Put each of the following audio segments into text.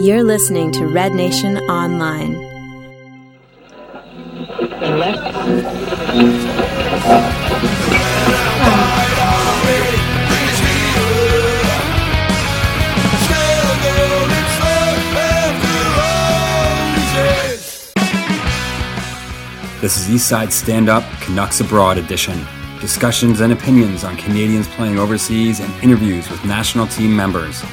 You're listening to Red Nation Online. This is Eastside Stand Up Canucks Abroad edition. Discussions and opinions on Canadians playing overseas and interviews with national team members.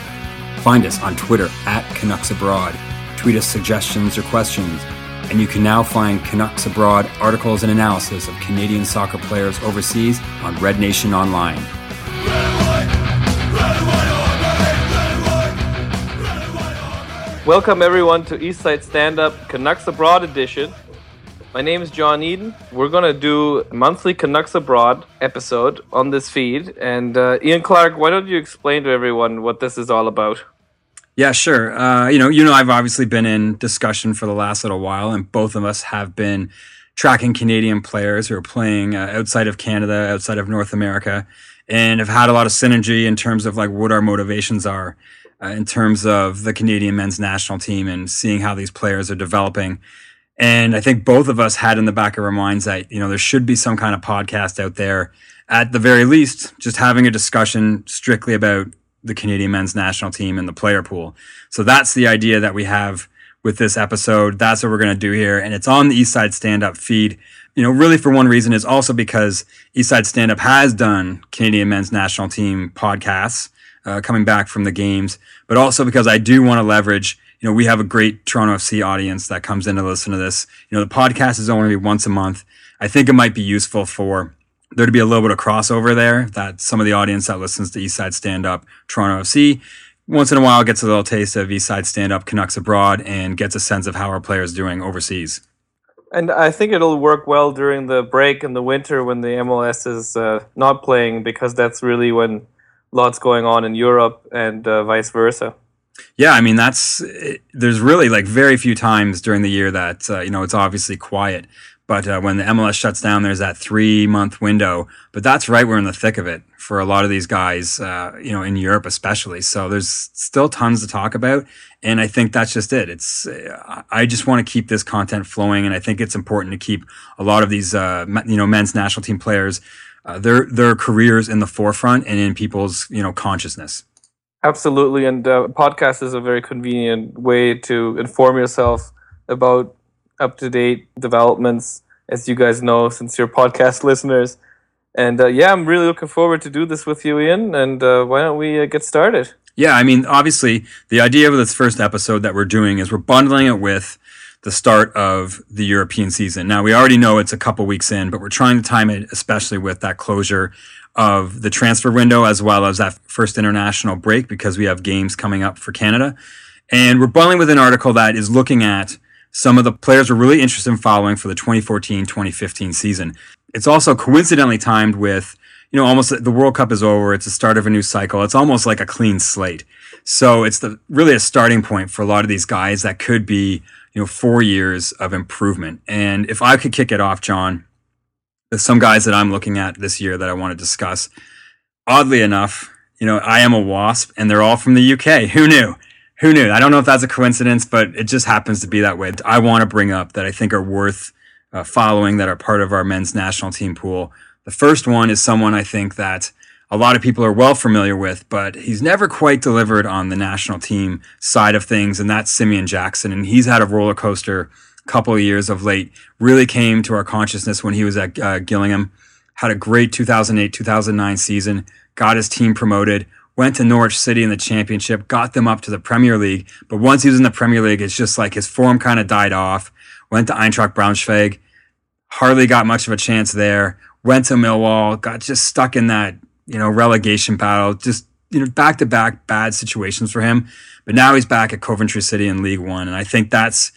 Find us on Twitter at Canucks Abroad. Tweet us suggestions or questions. And you can now find Canucks Abroad articles and analysis of Canadian soccer players overseas on Red Nation Online. Welcome everyone to Eastside Stand Up Canucks Abroad edition. My name is John Eden. We're going to do a monthly Canucks Abroad episode on this feed. And uh, Ian Clark, why don't you explain to everyone what this is all about? Yeah, sure. Uh, you know, you know, I've obviously been in discussion for the last little while, and both of us have been tracking Canadian players who are playing uh, outside of Canada, outside of North America, and have had a lot of synergy in terms of like what our motivations are uh, in terms of the Canadian men's national team and seeing how these players are developing. And I think both of us had in the back of our minds that, you know, there should be some kind of podcast out there, at the very least, just having a discussion strictly about the Canadian men's national team and the player pool. So that's the idea that we have with this episode. That's what we're going to do here. And it's on the Eastside Stand Up feed. You know, really for one reason is also because Eastside Stand Up has done Canadian men's national team podcasts uh, coming back from the games, but also because I do want to leverage you know, we have a great Toronto FC audience that comes in to listen to this. You know, the podcast is only once a month. I think it might be useful for there to be a little bit of crossover there that some of the audience that listens to East Side Stand Up Toronto FC once in a while gets a little taste of East Side Stand Up Canucks Abroad and gets a sense of how our players doing overseas. And I think it'll work well during the break in the winter when the MLS is uh, not playing because that's really when lots going on in Europe and uh, vice versa. Yeah, I mean that's there's really like very few times during the year that uh, you know it's obviously quiet. But uh, when the MLS shuts down, there's that three month window. But that's right, we're in the thick of it for a lot of these guys, uh, you know, in Europe especially. So there's still tons to talk about, and I think that's just it. It's I just want to keep this content flowing, and I think it's important to keep a lot of these, uh, you know, men's national team players, uh, their their careers in the forefront and in people's you know consciousness. Absolutely, and uh, podcast is a very convenient way to inform yourself about up to date developments, as you guys know, since you're podcast listeners. And uh, yeah, I'm really looking forward to do this with you, Ian. And uh, why don't we uh, get started? Yeah, I mean, obviously, the idea of this first episode that we're doing is we're bundling it with the start of the European season. Now, we already know it's a couple weeks in, but we're trying to time it, especially with that closure of the transfer window as well as that first international break because we have games coming up for Canada. And we're bundling with an article that is looking at some of the players we're really interested in following for the 2014-2015 season. It's also coincidentally timed with, you know, almost the World Cup is over. It's the start of a new cycle. It's almost like a clean slate. So it's the really a starting point for a lot of these guys that could be, you know, four years of improvement. And if I could kick it off, John, some guys that I'm looking at this year that I want to discuss. Oddly enough, you know, I am a wasp and they're all from the UK. Who knew? Who knew? I don't know if that's a coincidence, but it just happens to be that way. I want to bring up that I think are worth uh, following that are part of our men's national team pool. The first one is someone I think that a lot of people are well familiar with, but he's never quite delivered on the national team side of things, and that's Simeon Jackson. And he's had a roller coaster couple of years of late really came to our consciousness when he was at uh, Gillingham. Had a great 2008 2009 season, got his team promoted, went to Norwich City in the championship, got them up to the Premier League. But once he was in the Premier League, it's just like his form kind of died off. Went to Eintracht Braunschweig, hardly got much of a chance there. Went to Millwall, got just stuck in that you know relegation battle. Just you know back to back bad situations for him. But now he's back at Coventry City in League One, and I think that's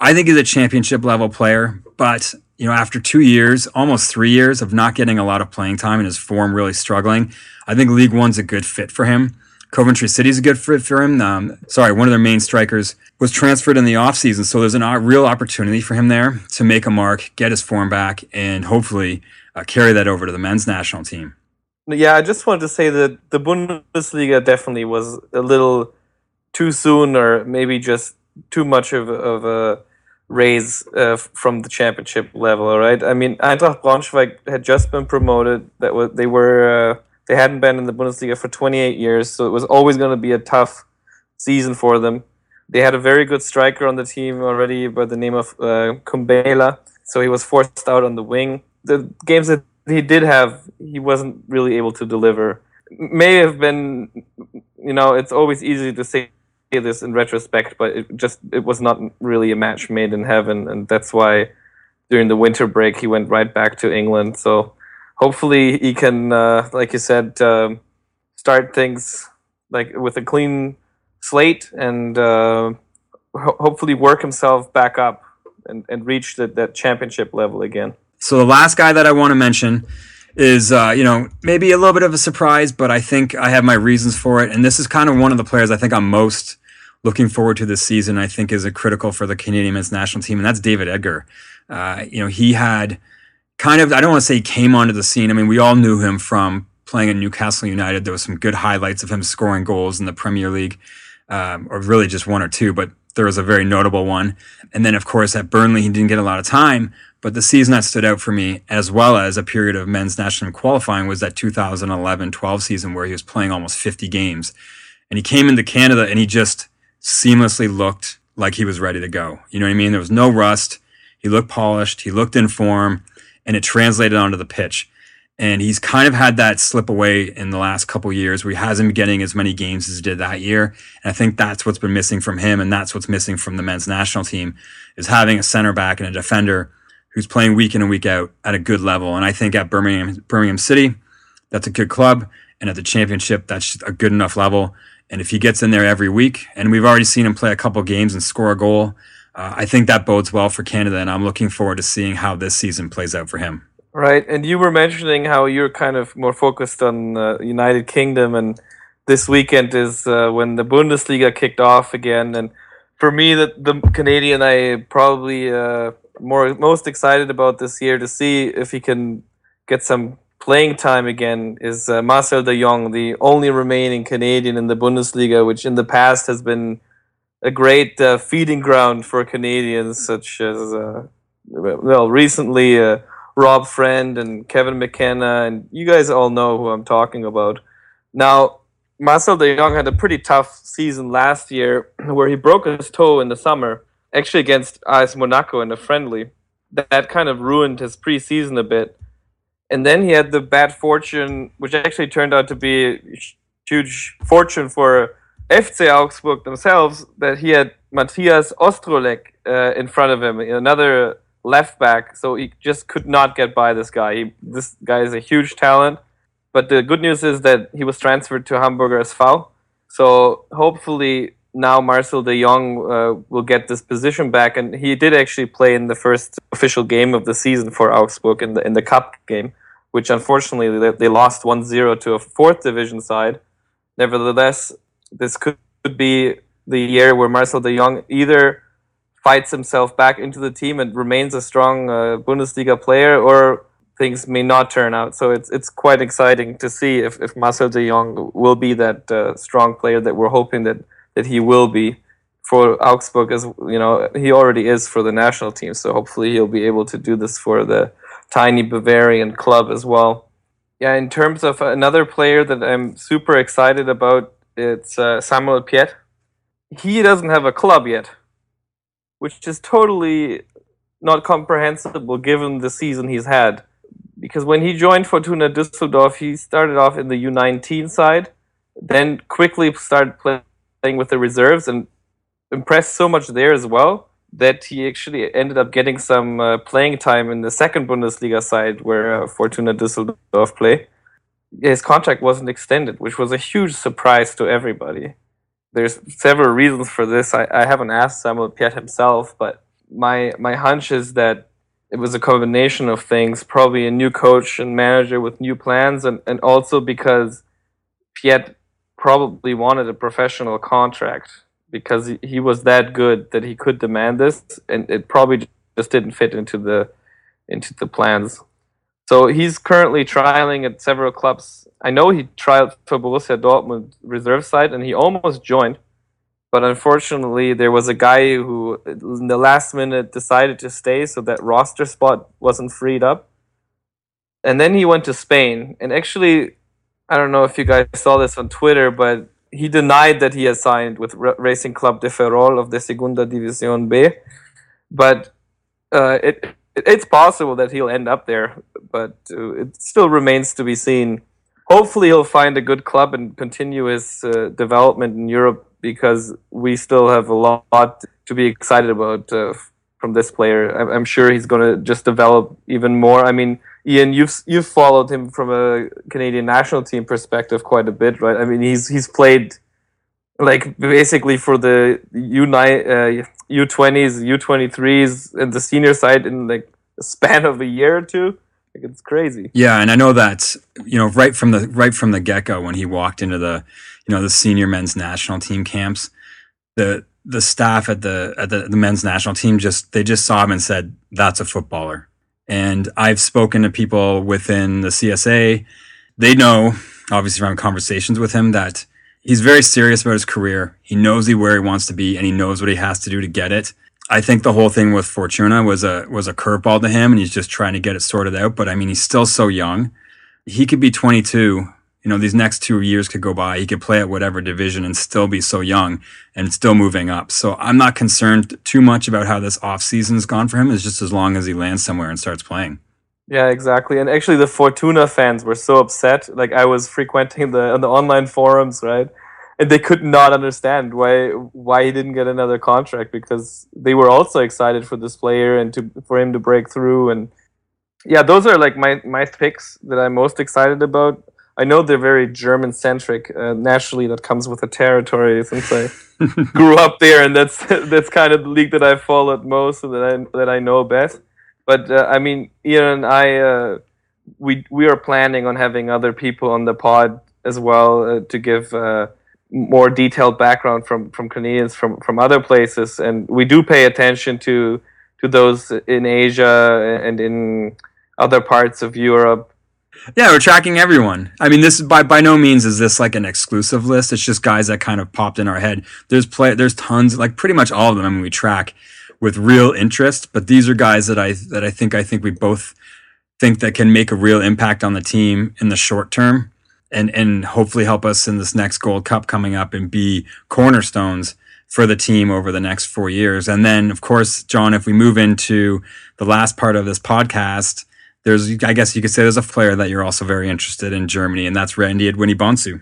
I think he's a championship level player, but you know, after two years, almost three years of not getting a lot of playing time and his form really struggling, I think League One's a good fit for him. Coventry City's a good fit for him. Um, sorry, one of their main strikers was transferred in the offseason, so there's a real opportunity for him there to make a mark, get his form back, and hopefully uh, carry that over to the men's national team. Yeah, I just wanted to say that the Bundesliga definitely was a little too soon or maybe just too much of, of a raise uh, from the championship level. Right, I mean Eintracht Braunschweig had just been promoted. That was they were uh, they hadn't been in the Bundesliga for 28 years, so it was always going to be a tough season for them. They had a very good striker on the team already by the name of uh, Kumbela, so he was forced out on the wing. The games that he did have, he wasn't really able to deliver. May have been, you know, it's always easy to say this in retrospect, but it just it was not really a match made in heaven, and that's why during the winter break he went right back to England. So hopefully he can, uh, like you said, um, start things like with a clean slate and uh, ho- hopefully work himself back up and, and reach the, that championship level again. So the last guy that I want to mention is, uh, you know, maybe a little bit of a surprise, but I think I have my reasons for it. And this is kind of one of the players I think I'm most looking forward to this season. I think is a critical for the Canadian men's national team, and that's David Edgar. Uh, you know, he had kind of I don't want to say he came onto the scene. I mean, we all knew him from playing at Newcastle United. There was some good highlights of him scoring goals in the Premier League, um, or really just one or two, but there was a very notable one. And then, of course, at Burnley, he didn't get a lot of time. But the season that stood out for me, as well as a period of men's national qualifying, was that 2011 12 season where he was playing almost 50 games. And he came into Canada and he just seamlessly looked like he was ready to go. You know what I mean? There was no rust. He looked polished. He looked in form and it translated onto the pitch. And he's kind of had that slip away in the last couple years where he hasn't been getting as many games as he did that year. And I think that's what's been missing from him. And that's what's missing from the men's national team is having a center back and a defender who's playing week in and week out at a good level. And I think at Birmingham, Birmingham City, that's a good club. And at the championship, that's a good enough level. And if he gets in there every week, and we've already seen him play a couple games and score a goal, uh, I think that bodes well for Canada, and I'm looking forward to seeing how this season plays out for him. Right, and you were mentioning how you're kind of more focused on uh, United Kingdom, and this weekend is uh, when the Bundesliga kicked off again. And for me, the the Canadian I probably uh, more most excited about this year to see if he can get some playing time again is uh, Marcel De Jong, the only remaining Canadian in the Bundesliga, which in the past has been a great uh, feeding ground for Canadians, such as uh, well recently uh, Rob Friend and Kevin McKenna, and you guys all know who I'm talking about. Now, Marcel De Jong had a pretty tough season last year, where he broke his toe in the summer, actually against AS Monaco in a friendly. That kind of ruined his preseason a bit. And then he had the bad fortune, which actually turned out to be a huge fortune for FC Augsburg themselves that he had Matthias Ostrzolek uh, in front of him, another left back. So he just could not get by this guy. He, this guy is a huge talent. But the good news is that he was transferred to Hamburger SV. So hopefully now Marcel de Jong uh, will get this position back. And he did actually play in the first official game of the season for Augsburg in the, in the cup game, which unfortunately they, lost 1-0 to a fourth division side. Nevertheless, this could be the year where Marcel de Jong either fights himself back into the team and remains a strong uh, Bundesliga player, or things may not turn out. So it's it's quite exciting to see if, if Marcel de Jong will be that uh, strong player that we're hoping that, that he will be for Augsburg. As you know, he already is for the national team. So hopefully he'll be able to do this for the tiny Bavarian club as well. Yeah, in terms of another player that I'm super excited about it's uh, Samuel Piette. He doesn't have a club yet, which is totally not comprehensible given the season he's had. Because when he joined Fortuna Düsseldorf, he started off in the U19 side, then quickly started playing with the reserves and impressed so much there as well that he actually ended up getting some uh, playing time in the second Bundesliga side where uh, Fortuna Düsseldorf play his contract wasn't extended, which was a huge surprise to everybody. There's several reasons for this. I, I haven't asked Samuel Piette himself, but my my hunch is that it was a combination of things, probably a new coach and manager with new plans, and, and also because Piette probably wanted a professional contract because he, was that good that he could demand this, and it probably just didn't fit into the into the plans. So he's currently trialing at several clubs. I know he trialed for Borussia Dortmund reserve side, and he almost joined, but unfortunately, there was a guy who, in the last minute, decided to stay, so that roster spot wasn't freed up. And then he went to Spain, and actually, I don't know if you guys saw this on Twitter, but he denied that he had signed with R- Racing Club de Ferrol of the Segunda División B. But uh, it, it it's possible that he'll end up there, but uh, it still remains to be seen. Hopefully, he'll find a good club and continue his uh, development in Europe because we still have a lot to be excited about uh, from this player. I'm sure he's going to just develop even more. I mean, Ian, you've you've followed him from a Canadian national team perspective quite a bit, right? I mean, he's he's played like basically for the U nine, uh, U twenties, U twenty threes, and the senior side in like a span of a year or two. Like it's crazy. Yeah, and I know that you know right from the right from the get go when he walked into the you know the senior men's national team camps, the the staff at the at the, the men's national team just they just saw him and said that's a footballer. And I've spoken to people within the CSA. They know, obviously from conversations with him, that he's very serious about his career. He knows he where he wants to be and he knows what he has to do to get it. I think the whole thing with Fortuna was a was a curveball to him and he's just trying to get it sorted out. But I mean he's still so young. He could be 22 you know, these next two years could go by. He could play at whatever division and still be so young and still moving up. So I'm not concerned too much about how this off season's gone for him. It's just as long as he lands somewhere and starts playing. Yeah, exactly. And actually, the Fortuna fans were so upset. Like I was frequenting the the online forums, right? And they could not understand why why he didn't get another contract because they were also excited for this player and to for him to break through. And yeah, those are like my my picks that I'm most excited about. I know they're very German centric. Uh, naturally, that comes with the territory since I grew up there, and that's that's kind of the league that I followed most and that I that I know best. But uh, I mean, Ian and I, uh, we we are planning on having other people on the pod as well uh, to give uh, more detailed background from from Canadians from from other places, and we do pay attention to to those in Asia and in other parts of Europe yeah, we're tracking everyone. I mean, this by by no means is this like an exclusive list. It's just guys that kind of popped in our head. There's play. There's tons, like pretty much all of them. I mean, we track with real interest. But these are guys that I that I think I think we both think that can make a real impact on the team in the short term, and and hopefully help us in this next Gold Cup coming up and be cornerstones for the team over the next four years. And then, of course, John, if we move into the last part of this podcast there's, I guess you could say there's a player that you're also very interested in Germany, and that's Randy Edwini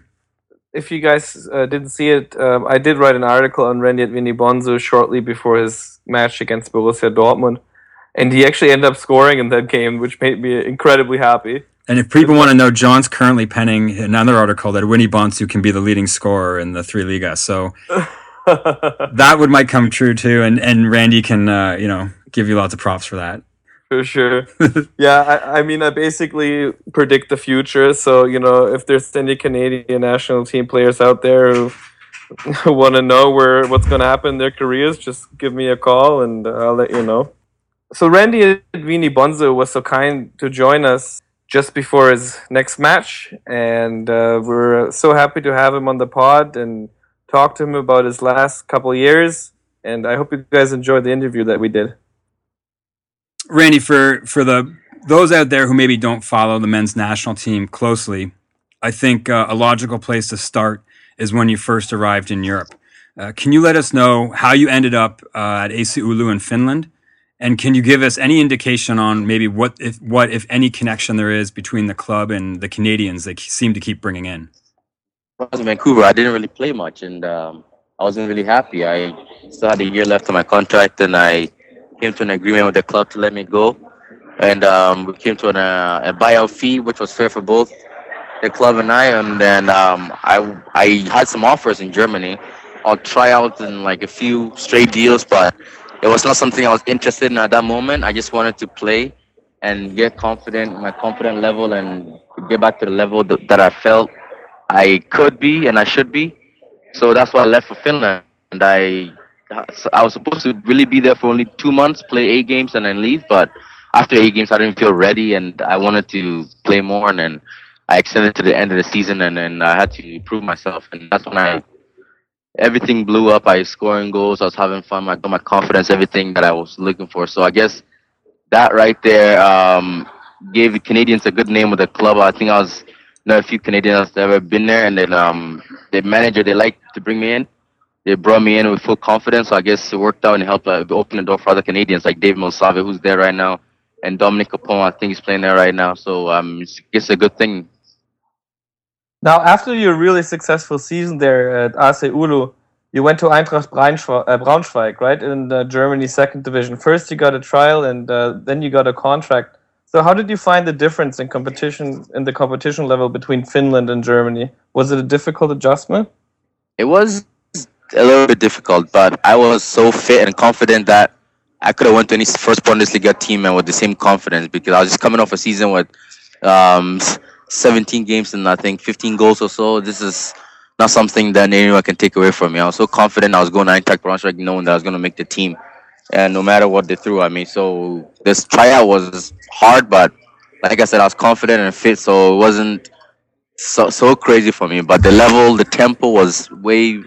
If you guys uh, didn't see it, um, I did write an article on Randy Edwini shortly before his match against Borussia Dortmund, and he actually ended up scoring in that game, which made me incredibly happy. And if people want to know, John's currently penning another article that Edwini-Bonsu can be the leading scorer in the three Liga. So that would might come true too, and and Randy can uh, you know give you lots of props for that for sure. yeah, I, I, mean, I basically predict the future. So, you know, if there's any Canadian national team players out there who want to know where what's going to happen in their careers, just give me a call and I'll let you know. So, Randy Edwini-Bonsu was so kind to join us just before his next match, and uh, we're so happy to have him on the pod and talk to him about his last couple years. And I hope you guys enjoyed the interview that we did. Randy, for for the those out there who maybe don't follow the men's national team closely, I think uh, a logical place to start is when you first arrived in Europe. Uh, can you let us know how you ended up uh, at AC Oulu in Finland? And can you give us any indication on maybe what if what if any connection there is between the club and the Canadians they seem to keep bringing in? I was in Vancouver. I didn't really play much, and um, I wasn't really happy. I still had a year left on my contract, and I came to an agreement with the club to let me go, and um, we came to an, uh, a buyout fee, which was fair for both the club and I. And then um, I I had some offers in Germany. I'll try out in like a few straight deals, but it was not something I was interested in at that moment. I just wanted to play and get confident, my confident level, and get back to the level that, that I felt I could be and I should be. So that's why I left for Finland. And I I was supposed to really be there for only two months, play eight games, and then leave. But after eight games, I didn't feel ready, and I wanted to play more. And then I extended to the end of the season, and then I had to prove myself. And that's when I everything blew up. I was scoring goals. I was having fun. I got my confidence, everything that I was looking for. So I guess that right there um, gave the Canadians a good name with the club. I think I was know a few Canadians that ever been there, and then um, the manager they liked to bring me in. They brought me in with full confidence, so I guess it worked out and helped uh, open the door for other Canadians like Dave Milsave, who's there right now, and Dominic Capone. I think he's playing there right now, so um, it's, it's a good thing. Now, after your really successful season there at AC Oulu, you went to Eintracht uh, Braunschweig, right, in the Germany second division. First, you got a trial, and uh, then you got a contract. So, how did you find the difference in competition in the competition level between Finland and Germany? Was it a difficult adjustment? It was a little bit difficult, but I was so fit and confident that I could have went to any first Bundesliga team and with the same confidence because I was just coming off a season with um, 17 games and I think 15 goals or so. This is not something that anyone can take away from me. I was so confident I was going to Eintracht Braunschweig knowing that I was going to make the team, and no matter what they threw at me. So this tryout was hard, but like I said, I was confident and fit, so it wasn't so so crazy for me. But the level, the tempo was way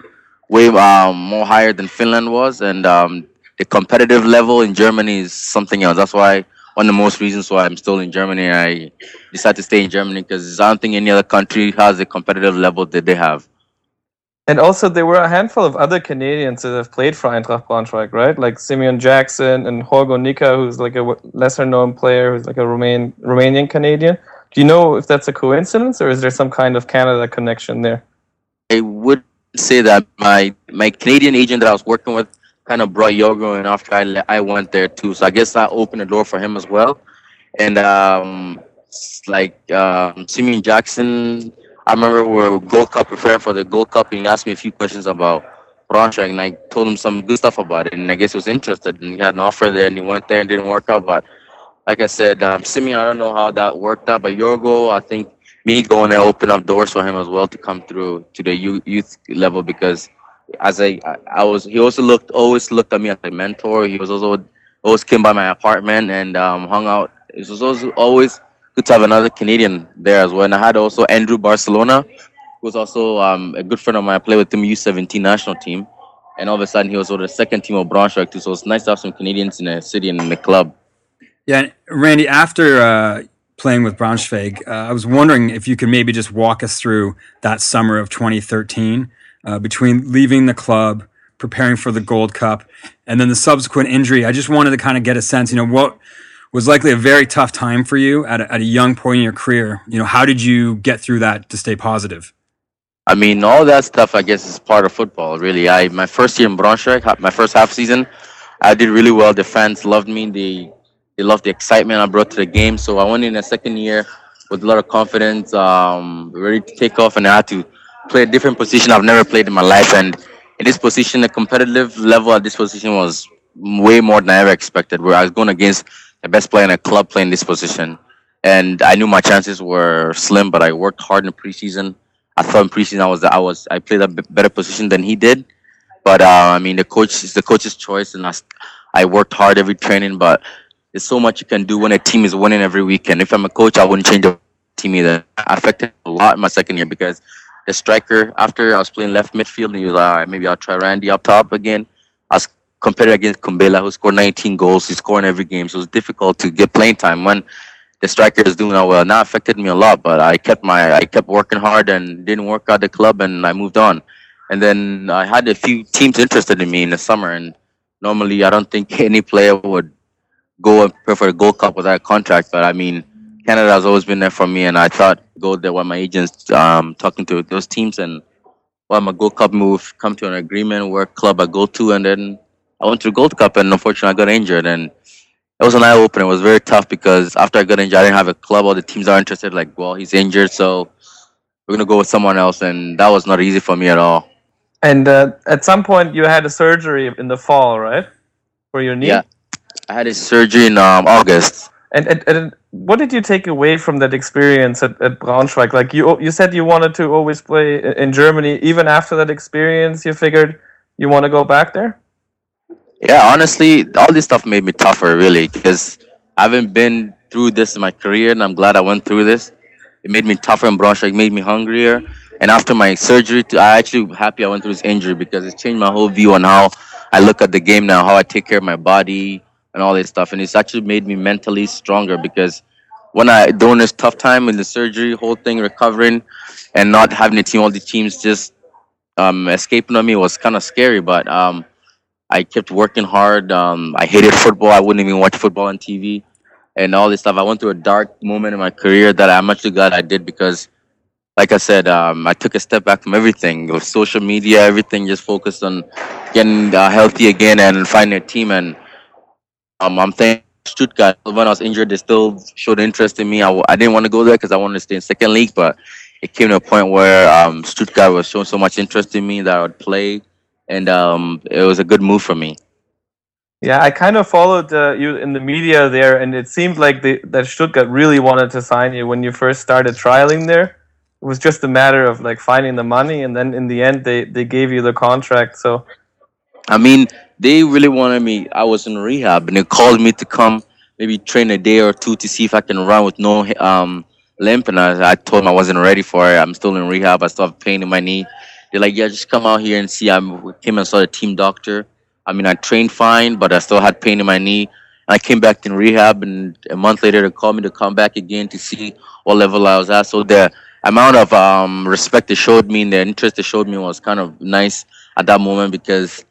way um, more higher than Finland was, and um, the competitive level in Germany is something else. That's why one of the most reasons why I'm still in Germany. I decided to stay in Germany because I don't think any other country has the competitive level that they have. And also, there were a handful of other Canadians that have played for Eintracht Braunschweig, right? Like Simeon Jackson and Jorgo Nica, who's like a lesser-known player, who's like a Romain Romanian Canadian. Do you know if that's a coincidence or is there some kind of Canada connection there? I would say that my my Canadian agent that I was working with kind of brought Jorgo in after I I went there too. So I guess I opened the door for him as well. And um, like um, Simeon Jackson, I remember we were Gold Cup preparing for the Gold Cup, and he asked me a few questions about Braunschweig, and I told him some good stuff about it. And I guess he was interested, and he had an offer there, and he went there and didn't work out. But like I said, um, Simeon, I don't know how that worked out, but Jorgo, I think me going there opened up doors for him as well to come through to the youth level because as I I was he also looked always looked at me as a mentor. He was also always came by my apartment and um, hung out. It was also always good to have another Canadian there as well. And I had also Andrew Barcelona, who was also um, a good friend of mine. I played with him U17 national team. And all of a sudden, he was on the second team of Braunschweig too. So it's nice to have some Canadians in the city and in the club. Yeah, Randy. After uh, playing with Braunschweig, uh, I was wondering if you could maybe just walk us through that summer of 2013 uh, between leaving the club, preparing for the Gold Cup, and then the subsequent injury. I just wanted to kind of get a sense, you know, what was likely a very tough time for you at a, at a young point in your career. You know, how did you get through that to stay positive? I mean, all that stuff, I guess, is part of football. Really, I my first year in Braunschweig, my first half season, I did really well. The fans loved me. They they loved the excitement I brought to the game. So I went in the second year with a lot of confidence, um, ready to take off, and I had to play a different position I've never played in my life. And in this position, the competitive level at this position was way more than I ever expected. Where I was going against the best player in a club playing this position, and I knew my chances were slim. But I worked hard in the preseason. I thought in preseason I was that I was I played a better position than he did. But uh, I mean, the coach is the coach's choice, and I, I worked hard every training. But there's so much you can do when a team is winning every weekend. If I'm a coach, I wouldn't change the team either. I affected a lot in my second year because the striker after I was playing left midfield and he was like, all right, maybe I'll try Randy up top again. I was compared against Kumbela who scored 19 goals. He's scoring every game, so it's difficult to get playing time when the striker is doing well. Now affected me a lot, but I kept my I kept working hard and didn't work out the club and I moved on. And then I had a few teams interested in me in the summer and normally I don't think any player would go and prepare for a Gold Cup without a contract, but I mean Canada has always been there for me, and I thought go there when my agents um, talking to those teams and while my Gold Cup move, come to an agreement where club I go to, and then I went to the Gold Cup, and unfortunately I got injured, and it was an eye opener. It was very tough because after I got injured, I didn't have a club. All the teams are interested, like, well, he's injured, so we're gonna go with someone else, and that was not easy for me at all. And uh, at some point, you had a surgery in the fall, right, for your knee? Yeah, I had a surgery in um, August. And, and, and what did you take away from that experience at, at Braunschweig? Like you, you said you wanted to always play in Germany. Even after that experience, you figured you want to go back there. Yeah, honestly, all this stuff made me tougher, really, because I haven't been through this in my career, and I'm glad I went through this. It made me tougher in Braunschweig, made me hungrier. And after my surgery, to, I actually happy I went through this injury because it's changed my whole view on how I look at the game now, how I take care of my body and all this stuff. And it's actually made me mentally stronger because when I during this tough time in the surgery, whole thing recovering, and not having the team, all the teams just um, escaping on me was kind of scary. But um, I kept working hard. Um, I hated football. I wouldn't even watch football on TV and all this stuff. I went through a dark moment in my career that I'm actually glad I did because, like I said, um, I took a step back from everything social media, everything, just focused on getting uh, healthy again and finding a team. And um, I'm thankful Stuttgart, when I was injured, they still showed interest in me. I, I didn't want to go there because I wanted to stay in second league, but it came to a point where um, Stuttgart was showing so much interest in me that I would play, and um, it was a good move for me. Yeah, I kind of followed uh, you in the media there, and it seemed like the, that Stuttgart really wanted to sign you when you first started trialing there. It was just a matter of like finding the money, and then in the end, they, they gave you the contract. So, I mean, they really wanted me. I was in rehab, and they called me to come maybe train a day or two to see if I can run with no um, limp. And I, I told them I wasn't ready for it. I'm still in rehab. I still have pain in my knee. They're like, yeah, just come out here and see. I came and saw the team doctor. I mean, I trained fine, but I still had pain in my knee. I came back in rehab, and a month later, they called me to come back again to see what level I was at. So the amount of um, respect they showed me and the interest they showed me was kind of nice at that moment because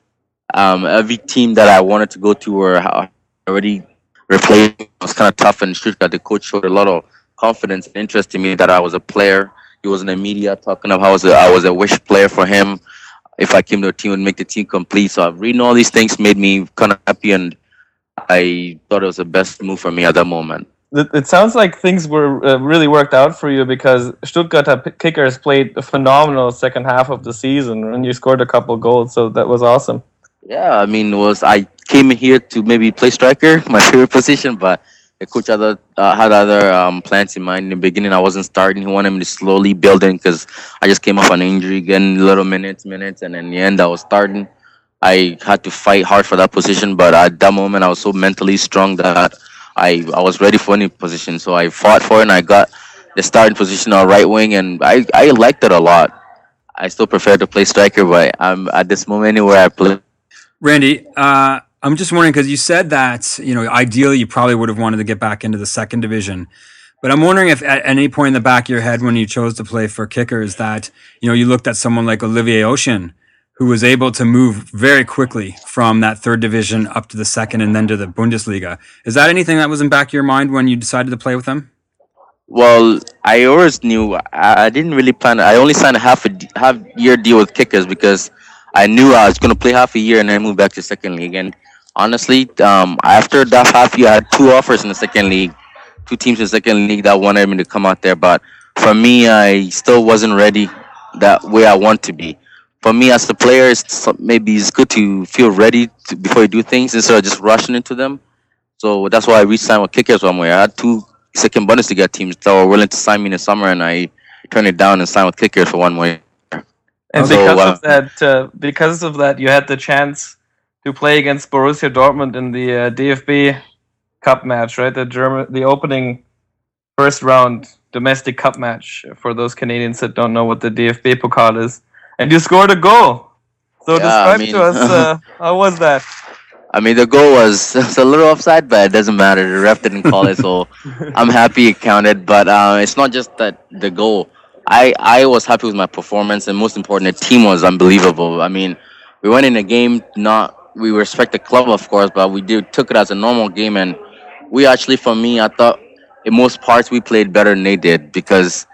um, every team that I wanted to go to were already replaced. It was kind of tough in Stuttgart. The coach showed a lot of confidence and interest in me that I was a player. He was in the media talking about how I was a, I was a wish player for him. If I came to a team and make the team complete. So I've reading all these things made me kind of happy, and I thought it was the best move for me at that moment. It sounds like things were uh, really worked out for you because Stuttgart Kickers played a phenomenal second half of the season, and you scored a couple goals. So that was awesome. Yeah, I mean, was I came here to maybe play striker, my favorite position, but the coach had other uh, had other um, plans in mind. In the beginning, I wasn't starting. He wanted me to slowly build in because I just came off an injury, getting little minutes, minutes, and in the end, I was starting. I had to fight hard for that position, but at that moment, I was so mentally strong that I I was ready for any position. So I fought for it, and I got the starting position on right wing, and I I liked it a lot. I still prefer to play striker, but I'm at this moment anywhere I play Randy, uh, I'm just wondering because you said that you know ideally you probably would have wanted to get back into the second division, but I'm wondering if at any point in the back of your head when you chose to play for Kickers that you know you looked at someone like Olivier Occéan who was able to move very quickly from that third division up to the second and then to the Bundesliga. Is that anything that was in back of your mind when you decided to play with them? Well, I always knew I, didn't really plan. I only signed a half a half year deal with Kickers because I knew I was going to play half a year and then move back to second league. And honestly, um, after that half year, I had two offers in the second league, two teams in the second league that wanted me to come out there. But for me, I still wasn't ready that way I want to be. For me, as a player, it's maybe it's good to feel ready to, before you do things instead of just rushing into them. So that's why I re-signed with Kickers one way. I had two second Bundesliga teams that were willing to sign me in the summer, and I turned it down and signed with Kickers for one way. And because uh, of that, uh, because of that, you had the chance to play against Borussia Dortmund in the uh, DFB Cup match, right? The German, the opening first round domestic cup match for those Canadians that don't know what the DFB Pokal is, and you scored a goal. So yeah, describe I mean, to us uh, how was that? I mean, the goal was, was, a little offside, but it doesn't matter. The ref didn't call it, so I'm happy it counted. But uh, it's not just that the goal. I, I was happy with my performance, and most important, the team was unbelievable. I mean, we went in a game not we respect the club, of course, but we did took it as a normal game, and we actually, for me, I thought in most parts we played better than they did because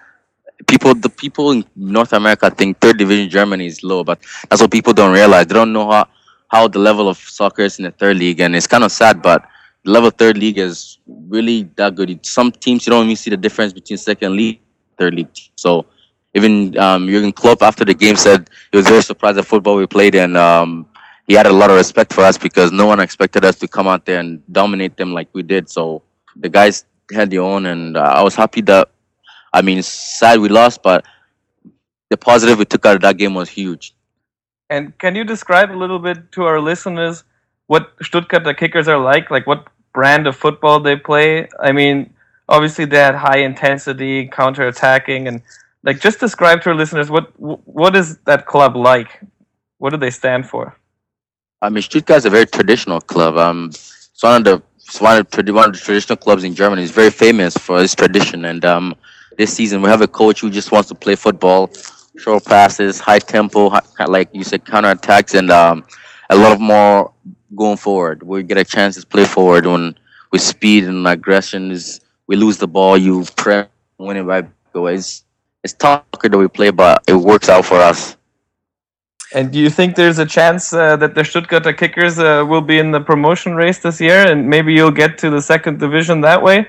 people, the people in North America think third division Germany is low, but that's what people don't realize. They don't know how how the level of soccer is in the third league, and it's kind of sad, but the level third league is really that good. Some teams you don't even see the difference between second league third league team. So even um, Jurgen Klopp after the game said he was very surprised at football we played, and um, he had a lot of respect for us because no one expected us to come out there and dominate them like we did. So the guys had their own, and uh, I was happy that. I mean, sad we lost, but the positive we took out of that game was huge. And can you describe a little bit to our listeners what Stuttgart the Kickers are like? Like what brand of football they play? I mean, obviously they had high intensity counter attacking and like just describe to our listeners what what is that club like? What do they stand for? I mean, Stuttgart is a very traditional club. Um, it's one of the it's one of, the, one of the traditional clubs in Germany. It's very famous for its tradition. And um, this season, we have a coach who just wants to play football, short passes, high tempo, high, like you said, counter attacks, and um, a lot of more going forward. We get a chance to play forward when with speed and aggression. Is we lose the ball, you press, win it right away. It's, it's tough that we play, but it works out for us. And do you think there's a chance uh, that the Stuttgarter Kickers uh, will be in the promotion race this year, and maybe you'll get to the second division that way?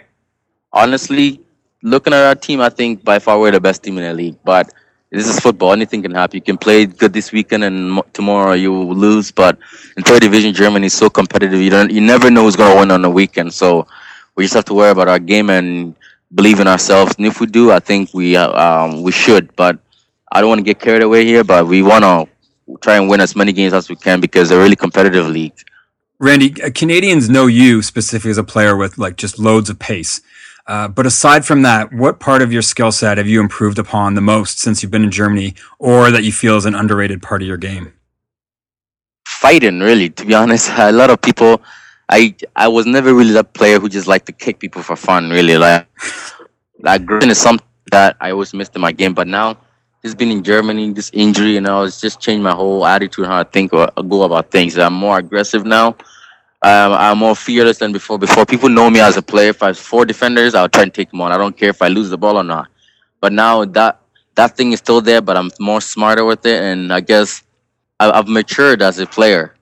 Honestly, looking at our team, I think by far we're the best team in the league. But this is football; anything can happen. You can play good this weekend, and tomorrow you will lose. But in third division, Germany is so competitive. You don't, you never know who's going to win on the weekend. So we just have to worry about our game and believe in ourselves. And if we do, I think we uh, um, we should. But I don't want to get carried away here. But we want to try and win as many games as we can because they're a really competitive league. Randy, uh, Canadians know you specifically as a player with like just loads of pace. Uh, but aside from that, what part of your skill set have you improved upon the most since you've been in Germany, or that you feel is an underrated part of your game? Fighting, really. To be honest, a lot of people. I I was never really that player who just liked to kick people for fun. Really, like like is something that I always missed in my game. But now just been in Germany, this injury, and all, it's just changed my whole attitude how I think or go about things. I'm more aggressive now. Um, I'm more fearless than before. Before people know me as a player. If I have four defenders, I'll try and take them on. I don't care if I lose the ball or not. But now that that thing is still there, but I'm more smarter with it, and I guess I, have matured as a player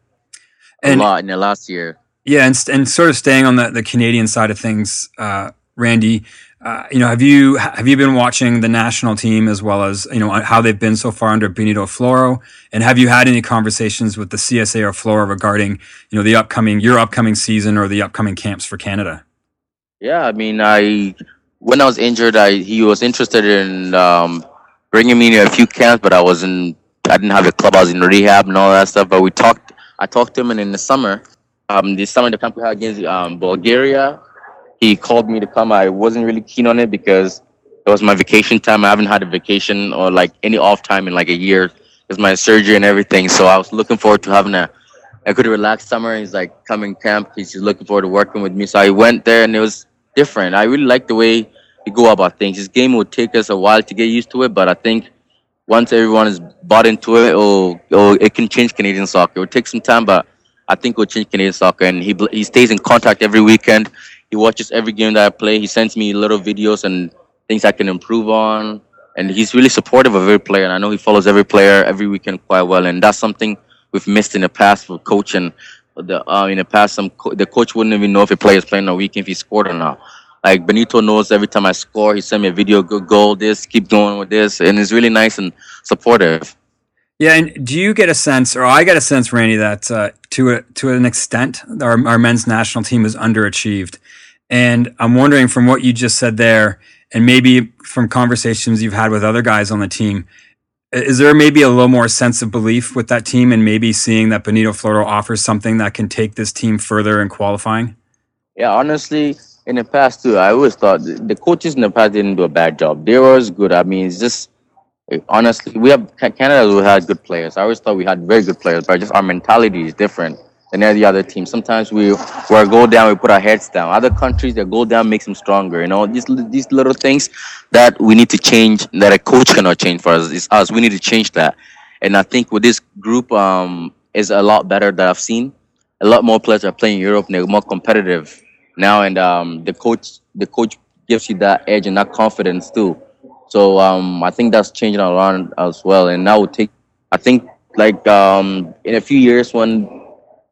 and, a lot in the last year. Yeah, and and sort of staying on the the Canadian side of things, uh, Randy. Uh, you know, have you have you been watching the national team as well as you know how they've been so far under Benito Floro? And have you had any conversations with the CSA or Floro regarding you know the upcoming your upcoming season or the upcoming camps for Canada? Yeah, I mean, I when I was injured, I he was interested in um, bringing me to a few camps, but I wasn't. I didn't have a club. I was in rehab and all that stuff. But we talked. I talked to him, and in the summer, um, the summer the camp we had against um, Bulgaria, he called me to come. I wasn't really keen on it because it was my vacation time. I haven't had a vacation or like any off time in like a year. It's my surgery and everything. So I was looking forward to having a, a good relaxed summer. He's like coming camp. He's looking forward to working with me. So I went there and it was different. I really like the way he go about things. His game would take us a while to get used to it, but I think once everyone is bought into it, oh, oh it can change Canadian soccer. It would take some time, but I think will change Canadian soccer. And he he stays in contact every weekend. He watches every game that I play. He sends me little videos and things I can improve on. And he's really supportive of every player. And I know he follows every player every weekend quite well. And that's something we've missed in the past for coaching. The, uh, in the past, some co- the coach wouldn't even know if a player is playing a weekend if he scored or not. Like Benito knows every time I score, he send me a video, good goal, this, keep going with this, and it's really nice and supportive. Yeah, and do you get a sense, or I get a sense, Randy, that uh, to a, to an extent, our, our men's national team is underachieved, and I'm wondering from what you just said there, and maybe from conversations you've had with other guys on the team, is there maybe a little more sense of belief with that team, and maybe seeing that Benito Floro offers something that can take this team further in qualifying? Yeah, honestly, in the past too, I always thought the coaches in the past didn't do a bad job. They were good. I mean, it's just honestly, we have Canada. We had good players. I always thought we had very good players, but just our mentality is different than any other team. Sometimes we we go down, we put our heads down. Other countries, their go down makes them stronger. You know, these these little things that we need to change. That a coach cannot change for us. It's us. We need to change that. And I think with this group, um, is a lot better that I've seen. A lot more players are playing in Europe. And they're more competitive now, and um, the coach the coach gives you that edge and that confidence too. So um, I think that's changing around as well. And now take, I think like um, in a few years when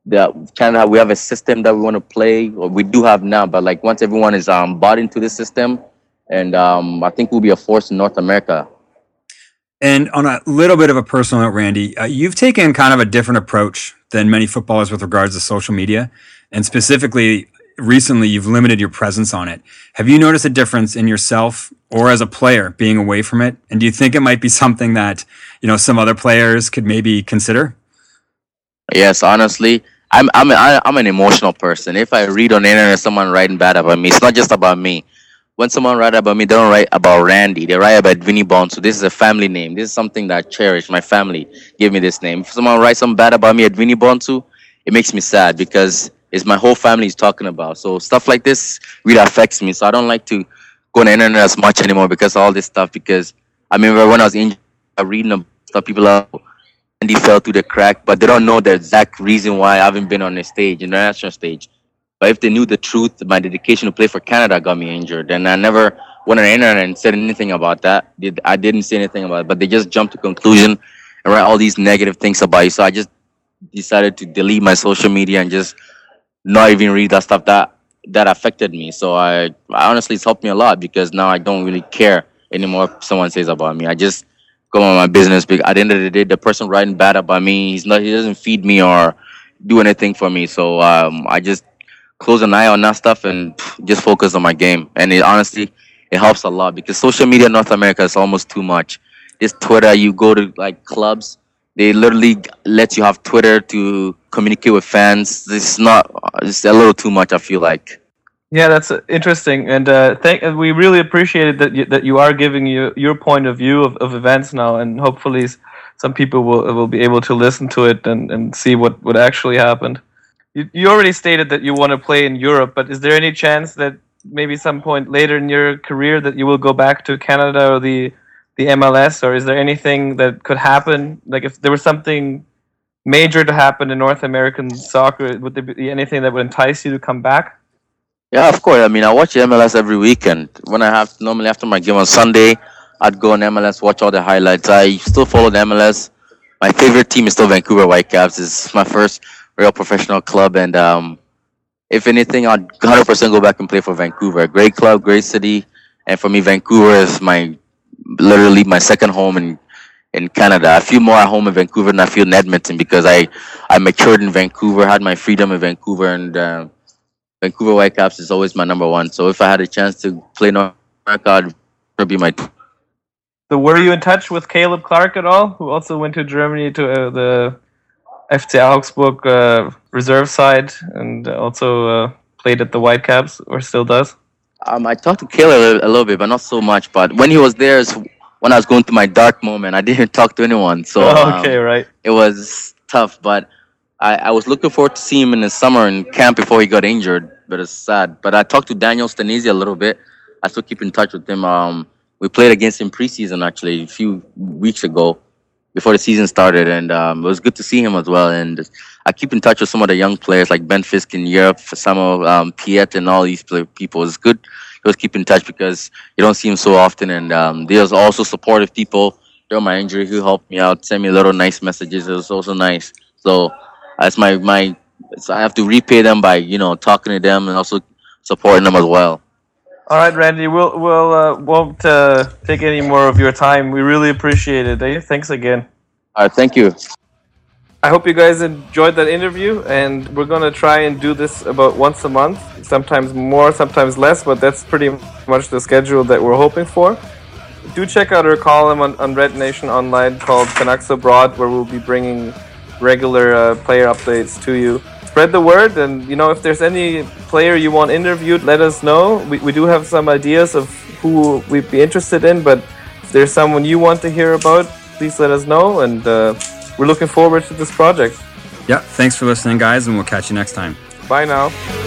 the Canada we have a system that we want to play, or we do have now, but like once everyone is um, bought into the system, and um, I think we'll be a force in North America. And on a little bit of a personal note, Randy, uh, you've taken kind of a different approach than many footballers with regards to social media, and specifically recently you've limited your presence on it. Have you noticed a difference in yourself or as a player being away from it? And do you think it might be something that, you know, some other players could maybe consider? Yes, honestly, I'm I'm I'm an emotional person. If I read on the internet someone writing bad about me, it's not just about me. when someone write about me, they don't write about Randy. They write about Vinny Bond. So this is a family name. This is something that I cherish. My family gave me this name. If someone writes something bad about me Edwini-Bonsu, it makes me sad because it's my whole family is talking about. So stuff like this really affects me. So I don't like to go on the internet as much anymore because all this stuff. Because I remember when I was injured, I reading stuff people are and he fell through the crack, but they don't know the exact reason why I haven't been on the stage, international stage. But if they knew the truth, my dedication to play for Canada got me injured, and I never went on the internet and said anything about that. I didn't say anything about it, but they just jumped to conclusion and write all these negative things about you. So I just decided to delete my social media and just not even read that stuff that that affected me. So I, I honestly it's helped me a lot because now I don't really care anymore what someone says about me. I just go on my business. Because at the end of the day, the person writing bad about me, he's not he doesn't feed me or do anything for me. So um, I just close an eye on that stuff and just focus on my game. And it honestly it helps a lot because social media in North America is almost too much. This Twitter, you go to like clubs, they literally let you have Twitter to communicate with fans. It's not. It's a little too much. I feel like. Yeah, that's interesting, and uh, thank. We really appreciate that you, that you are giving you your point of view of, of events now, and hopefully some people will will be able to listen to it and, and see what, what actually happened. You, you already stated that you want to play in Europe, but is there any chance that maybe some point later in your career that you will go back to Canada or the the MLS, or is there anything that could happen? Like if there was something major to happen in North American soccer, would there be anything that would entice you to come back? Yeah, of course. I mean, I watch MLS every weekend. When I have normally after my game on Sunday, I'd go on MLS, watch all the highlights. I still follow the MLS. My favorite team is still Vancouver Whitecaps. It's my first real professional club, and um, if anything, I'd 100% go back and play for Vancouver. Great club, great city, and for me, Vancouver is my literally my second home in in Canada. I feel more at home in Vancouver than I feel in Edmonton because I I matured in Vancouver, had my freedom in Vancouver, and. Uh, Vancouver Whitecaps is always my number one. So if I had a chance to play North America, I'd be my. So were you in touch with Caleb Clarke at all, who also went to Germany to uh, the FC Augsburg uh, reserve side and also uh, played at the Whitecaps, or still does? Um, I talked to Caleb a, little bit, but not so much. But when he was there, when I was going through my dark moment. I didn't talk to anyone, so oh, okay, um, right. It was tough, but I, I was looking forward to see him in the summer in camp before he got injured, but it's sad. But I talked to Daniel Stanese a little bit. I still keep in touch with him. Um, we played against him preseason actually a few weeks ago before the season started, and um, it was good to see him as well. And I keep in touch with some of the young players like Ben Fisk in Europe, Samuel um, Piette, and all these people. It's good to keep in touch because you don't see him so often. And um, there's also supportive people during my injury who helped me out, send me little nice messages. It was also nice. So that's my my. So I have to repay them by you know talking to them and also supporting them as well. All right, Randy, we'll we'll uh, won't uh, take any more of your time. We really appreciate it. Eh? Thanks again. All right, thank you. I hope you guys enjoyed that interview, and we're gonna try and do this about once a month. Sometimes more, sometimes less, but that's pretty much the schedule that we're hoping for. Do check out our column on, on Red Nation Online called Canucks Abroad, where we'll be bringing regular uh, player updates to you. Spread the word, and you know if there's any player you want interviewed, let us know. We, we do have some ideas of who we'd be interested in, but if there's someone you want to hear about, please let us know, and uh, we're looking forward to this project. Yeah, thanks for listening, guys, and we'll catch you next time. Bye now.